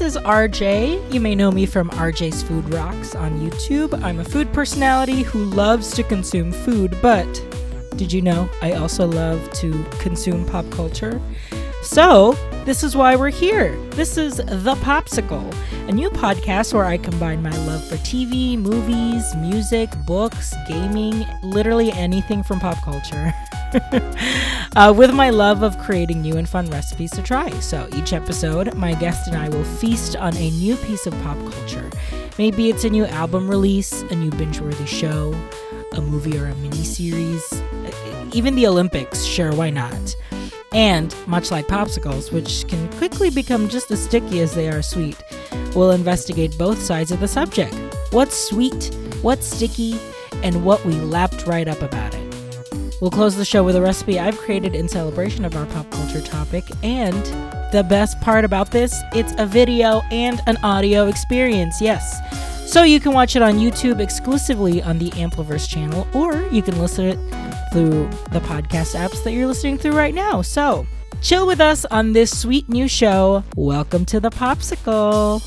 is RJ. You may know me from RJ's Food Rocks on YouTube. I'm a food personality who loves to consume food, but did you know I also love to consume pop culture? So, this is why we're here. This is The Popsicle, a new podcast where I combine my love for TV, movies, music, books, gaming, literally anything from pop culture. uh, with my love of creating new and fun recipes to try. So each episode, my guest and I will feast on a new piece of pop culture. Maybe it's a new album release, a new binge worthy show, a movie or a miniseries, even the Olympics, sure, why not? And much like popsicles, which can quickly become just as sticky as they are sweet, we'll investigate both sides of the subject what's sweet, what's sticky, and what we lapped right up about it. We'll close the show with a recipe I've created in celebration of our pop culture topic. And the best part about this, it's a video and an audio experience. Yes. So you can watch it on YouTube exclusively on the Ampliverse channel, or you can listen it through the podcast apps that you're listening through right now. So chill with us on this sweet new show. Welcome to the Popsicle.